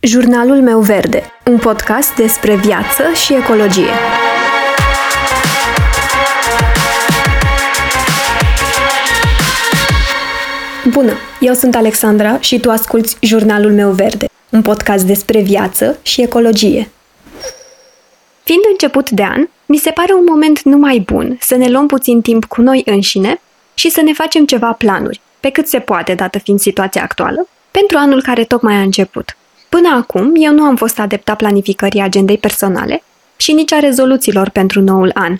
Jurnalul meu verde, un podcast despre viață și ecologie. Bună, eu sunt Alexandra și tu asculți Jurnalul meu verde, un podcast despre viață și ecologie. Fiind început de an, mi se pare un moment numai bun să ne luăm puțin timp cu noi înșine și să ne facem ceva planuri, pe cât se poate, dată fiind situația actuală, pentru anul care tocmai a început. Până acum, eu nu am fost adepta planificării agendei personale și nici a rezoluțiilor pentru noul an.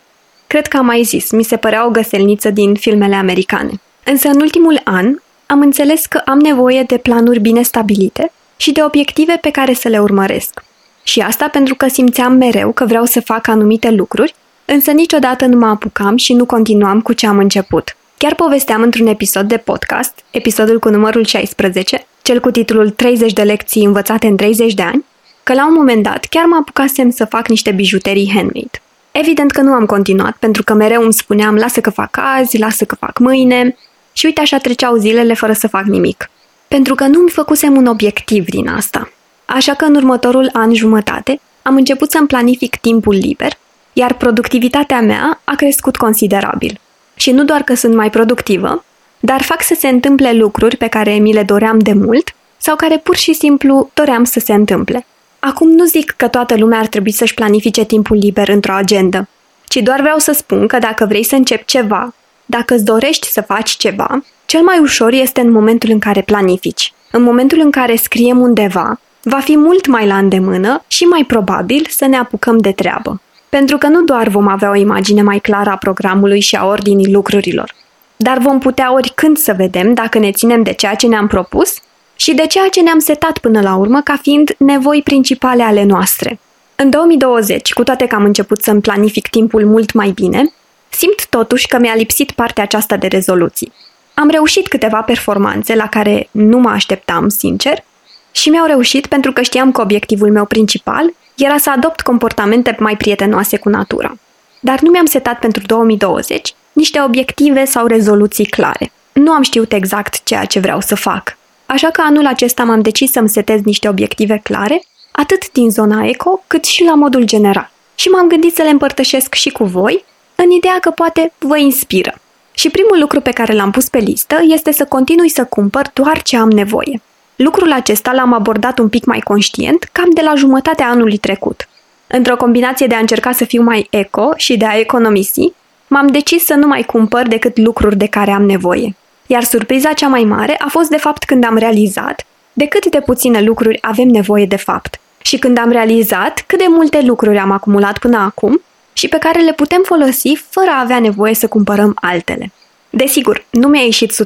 Cred că am mai zis, mi se părea o găselniță din filmele americane. Însă în ultimul an am înțeles că am nevoie de planuri bine stabilite și de obiective pe care să le urmăresc. Și asta pentru că simțeam mereu că vreau să fac anumite lucruri, însă niciodată nu mă apucam și nu continuam cu ce am început. Chiar povesteam într-un episod de podcast, episodul cu numărul 16, cel cu titlul 30 de lecții învățate în 30 de ani, că la un moment dat chiar mă apucasem să fac niște bijuterii handmade. Evident că nu am continuat, pentru că mereu îmi spuneam lasă că fac azi, lasă că fac mâine și uite așa treceau zilele fără să fac nimic. Pentru că nu mi făcusem un obiectiv din asta. Așa că în următorul an jumătate am început să-mi planific timpul liber, iar productivitatea mea a crescut considerabil. Și nu doar că sunt mai productivă, dar fac să se întâmple lucruri pe care mi le doream de mult sau care pur și simplu doream să se întâmple. Acum nu zic că toată lumea ar trebui să-și planifice timpul liber într-o agendă, ci doar vreau să spun că dacă vrei să începi ceva, dacă îți dorești să faci ceva, cel mai ușor este în momentul în care planifici. În momentul în care scriem undeva, va fi mult mai la îndemână și mai probabil să ne apucăm de treabă. Pentru că nu doar vom avea o imagine mai clară a programului și a ordinii lucrurilor, dar vom putea oricând să vedem dacă ne ținem de ceea ce ne-am propus și de ceea ce ne-am setat până la urmă ca fiind nevoi principale ale noastre. În 2020, cu toate că am început să-mi planific timpul mult mai bine, simt totuși că mi-a lipsit partea aceasta de rezoluții. Am reușit câteva performanțe la care nu mă așteptam, sincer, și mi-au reușit pentru că știam că obiectivul meu principal era să adopt comportamente mai prietenoase cu natura. Dar nu mi-am setat pentru 2020 niște obiective sau rezoluții clare. Nu am știut exact ceea ce vreau să fac. Așa că anul acesta m-am decis să-mi setez niște obiective clare, atât din zona eco, cât și la modul general. Și m-am gândit să le împărtășesc și cu voi, în ideea că poate vă inspiră. Și primul lucru pe care l-am pus pe listă este să continui să cumpăr doar ce am nevoie. Lucrul acesta l-am abordat un pic mai conștient, cam de la jumătatea anului trecut. Într-o combinație de a încerca să fiu mai eco și de a economisi, m-am decis să nu mai cumpăr decât lucruri de care am nevoie. Iar surpriza cea mai mare a fost de fapt când am realizat de cât de puține lucruri avem nevoie de fapt și când am realizat cât de multe lucruri am acumulat până acum și pe care le putem folosi fără a avea nevoie să cumpărăm altele. Desigur, nu mi-a ieșit 100%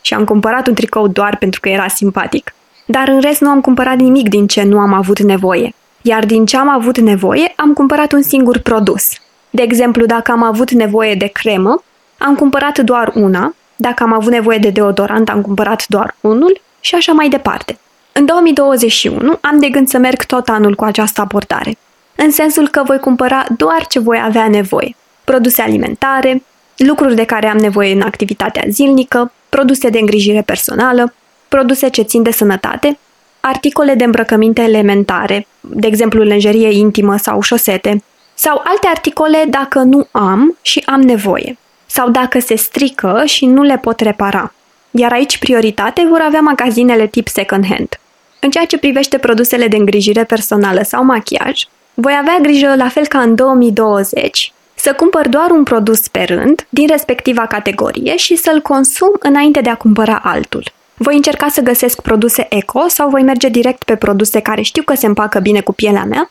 și am cumpărat un tricou doar pentru că era simpatic, dar în rest nu am cumpărat nimic din ce nu am avut nevoie. Iar din ce am avut nevoie, am cumpărat un singur produs. De exemplu, dacă am avut nevoie de cremă, am cumpărat doar una, dacă am avut nevoie de deodorant, am cumpărat doar unul și așa mai departe. În 2021 am de gând să merg tot anul cu această abordare, în sensul că voi cumpăra doar ce voi avea nevoie. Produse alimentare, lucruri de care am nevoie în activitatea zilnică, produse de îngrijire personală, produse ce țin de sănătate, articole de îmbrăcăminte elementare, de exemplu lenjerie intimă sau șosete, sau alte articole dacă nu am și am nevoie, sau dacă se strică și nu le pot repara. Iar aici prioritate vor avea magazinele tip second hand. În ceea ce privește produsele de îngrijire personală sau machiaj, voi avea grijă, la fel ca în 2020, să cumpăr doar un produs pe rând din respectiva categorie și să-l consum înainte de a cumpăra altul. Voi încerca să găsesc produse eco sau voi merge direct pe produse care știu că se împacă bine cu pielea mea,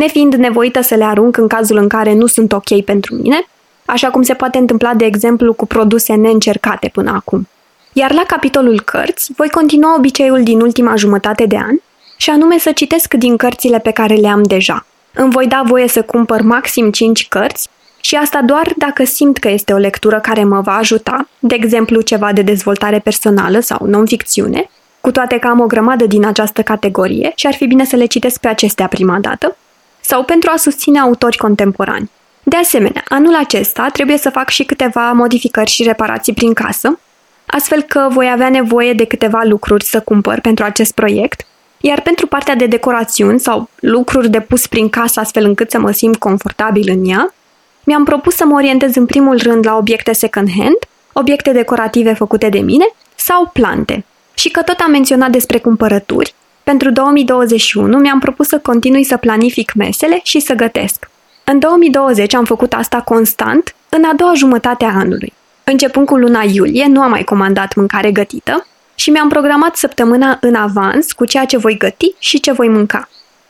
nefiind nevoită să le arunc în cazul în care nu sunt ok pentru mine, așa cum se poate întâmpla, de exemplu, cu produse neîncercate până acum. Iar la capitolul cărți, voi continua obiceiul din ultima jumătate de an, și anume să citesc din cărțile pe care le am deja. Îmi voi da voie să cumpăr maxim 5 cărți și asta doar dacă simt că este o lectură care mă va ajuta, de exemplu ceva de dezvoltare personală sau non-ficțiune, cu toate că am o grămadă din această categorie și ar fi bine să le citesc pe acestea prima dată, sau pentru a susține autori contemporani. De asemenea, anul acesta trebuie să fac și câteva modificări și reparații prin casă, astfel că voi avea nevoie de câteva lucruri să cumpăr pentru acest proiect, Iar pentru partea de decorațiuni sau lucruri de pus prin casă astfel încât să mă simt confortabil în ea, mi-am propus să mă orientez în primul rând la obiecte second-hand, obiecte decorative făcute de mine sau plante. Și că tot am menționat despre cumpărături, pentru 2021 mi-am propus să continui să planific mesele și să gătesc. În 2020 am făcut asta constant în a doua jumătate a anului. Începând cu luna iulie, nu am mai comandat mâncare gătită și mi-am programat săptămâna în avans cu ceea ce voi găti și ce voi mânca.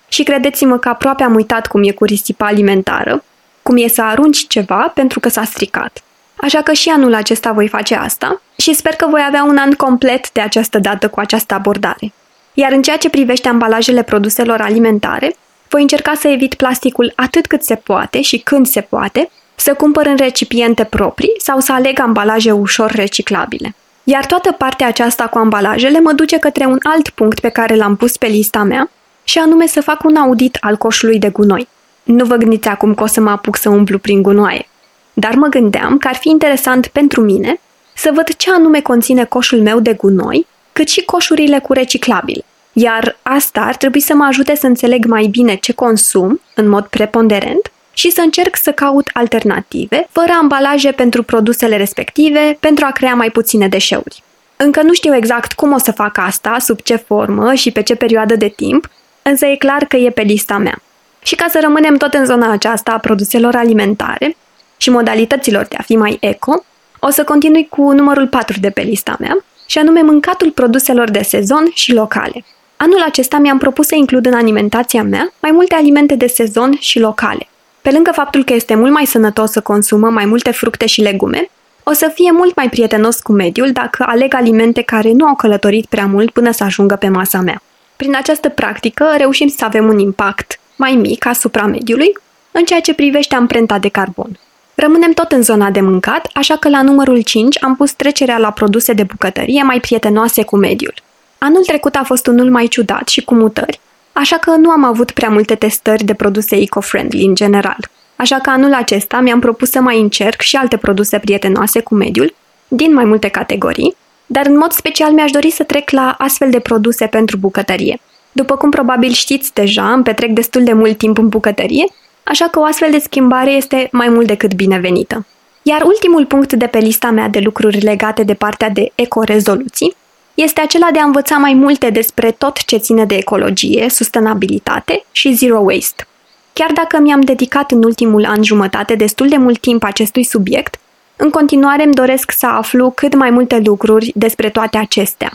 Și credeți-mă că aproape am uitat cum e cu risipa alimentară, cum e să arunci ceva pentru că s-a stricat. Așa că și anul acesta voi face asta și sper că voi avea un an complet de această dată cu această abordare. Iar în ceea ce privește ambalajele produselor alimentare, voi încerca să evit plasticul atât cât se poate și când se poate, să cumpăr în recipiente proprii sau să aleg ambalaje ușor reciclabile. Iar toată partea aceasta cu ambalajele mă duce către un alt punct pe care l-am pus pe lista mea, și anume să fac un audit al coșului de gunoi. Nu vă gândiți acum că o să mă apuc să umplu prin gunoaie, dar mă gândeam că ar fi interesant pentru mine să văd ce anume conține coșul meu de gunoi, cât și coșurile cu reciclabile. Iar asta ar trebui să mă ajute să înțeleg mai bine ce consum, în mod preponderent, și să încerc să caut alternative, fără ambalaje pentru produsele respective, pentru a crea mai puține deșeuri. Încă nu știu exact cum o să fac asta, sub ce formă și pe ce perioadă de timp, însă e clar că e pe lista mea. Și ca să rămânem tot în zona aceasta a produselor alimentare și modalităților de a fi mai eco, o să continui cu numărul 4 de pe lista mea, și anume mâncatul produselor de sezon și locale. Anul acesta mi-am propus să includ în alimentația mea mai multe alimente de sezon și locale. Pe lângă faptul că este mult mai sănătos să consumăm mai multe fructe și legume, o să fie mult mai prietenos cu mediul dacă aleg alimente care nu au călătorit prea mult până să ajungă pe masa mea. Prin această practică reușim să avem un impact mai mic asupra mediului în ceea ce privește amprenta de carbon. Rămânem tot în zona de mâncat, așa că la numărul 5 am pus trecerea la produse de bucătărie mai prietenoase cu mediul. Anul trecut a fost unul mai ciudat și cu mutări, așa că nu am avut prea multe testări de produse eco-friendly în general. Așa că anul acesta mi-am propus să mai încerc și alte produse prietenoase cu mediul, din mai multe categorii, dar în mod special mi-aș dori să trec la astfel de produse pentru bucătărie. După cum probabil știți deja, îmi petrec destul de mult timp în bucătărie, așa că o astfel de schimbare este mai mult decât binevenită. Iar ultimul punct de pe lista mea de lucruri legate de partea de eco-rezoluții este acela de a învăța mai multe despre tot ce ține de ecologie, sustenabilitate și zero waste. Chiar dacă mi-am dedicat în ultimul an jumătate destul de mult timp acestui subiect, în continuare îmi doresc să aflu cât mai multe lucruri despre toate acestea.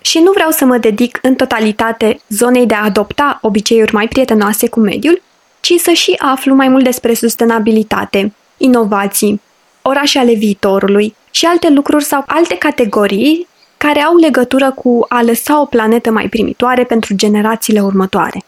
Și nu vreau să mă dedic în totalitate zonei de a adopta obiceiuri mai prietenoase cu mediul, ci să și aflu mai mult despre sustenabilitate, inovații, orașe ale viitorului și alte lucruri sau alte categorii care au legătură cu a lăsa o planetă mai primitoare pentru generațiile următoare.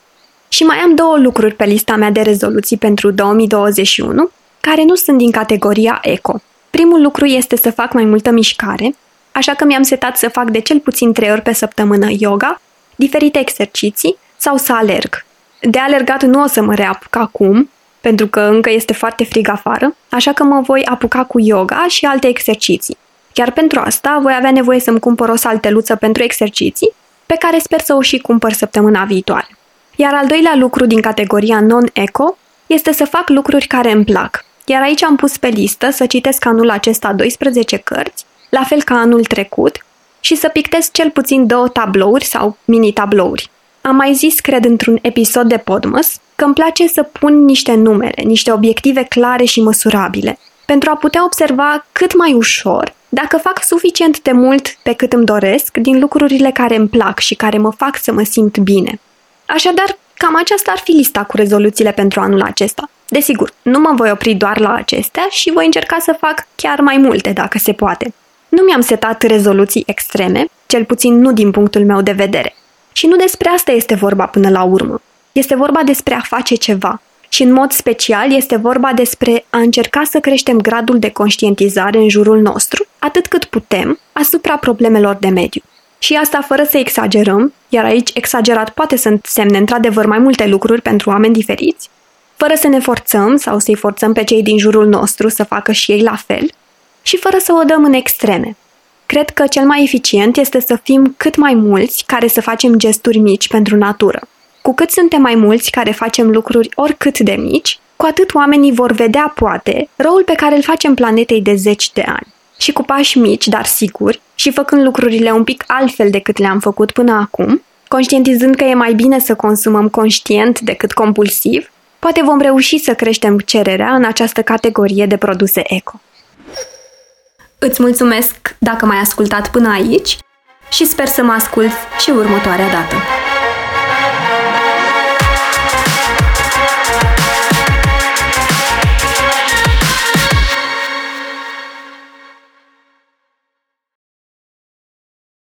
Și mai am două lucruri pe lista mea de rezoluții pentru 2021, care nu sunt din categoria eco. Primul lucru este să fac mai multă mișcare, așa că mi-am setat să fac de cel puțin 3 ori pe săptămână yoga, diferite exerciții sau să alerg. De alergat nu o să mă reapuc acum, pentru că încă este foarte frig afară, așa că mă voi apuca cu yoga și alte exerciții. Chiar pentru asta voi avea nevoie să-mi cumpăr o salteluță pentru exerciții, pe care sper să o și cumpăr săptămâna viitoare. Iar al doilea lucru din categoria non-eco este să fac lucruri care îmi plac. Iar aici am pus pe listă să citesc anul acesta 12 cărți, la fel ca anul trecut, și să pictez cel puțin două tablouri sau mini-tablouri. Am mai zis, cred, într-un episod de Podmas, că îmi place să pun niște numere, niște obiective clare și măsurabile, pentru a putea observa cât mai ușor dacă fac suficient de mult pe cât îmi doresc din lucrurile care îmi plac și care mă fac să mă simt bine. Așadar, cam aceasta ar fi lista cu rezoluțiile pentru anul acesta. Desigur, nu mă voi opri doar la acestea și voi încerca să fac chiar mai multe dacă se poate. Nu mi-am setat rezoluții extreme, cel puțin nu din punctul meu de vedere. Și nu despre asta este vorba până la urmă. Este vorba despre a face ceva, și în mod special este vorba despre a încerca să creștem gradul de conștientizare în jurul nostru, atât cât putem, asupra problemelor de mediu. Și asta fără să exagerăm, iar aici exagerat poate să însemne într-adevăr mai multe lucruri pentru oameni diferiți, fără să ne forțăm sau să-i forțăm pe cei din jurul nostru să facă și ei la fel, și fără să o dăm în extreme. Cred că cel mai eficient este să fim cât mai mulți care să facem gesturi mici pentru natură. Cu cât suntem mai mulți care facem lucruri oricât de mici, cu atât oamenii vor vedea, poate, răul pe care îl facem planetei de zeci de ani. Și cu pași mici, dar siguri, și făcând lucrurile un pic altfel decât le-am făcut până acum, conștientizând că e mai bine să consumăm conștient decât compulsiv, poate vom reuși să creștem cererea în această categorie de produse eco. Îți mulțumesc dacă m-ai ascultat până aici și sper să mă asculți și următoarea dată.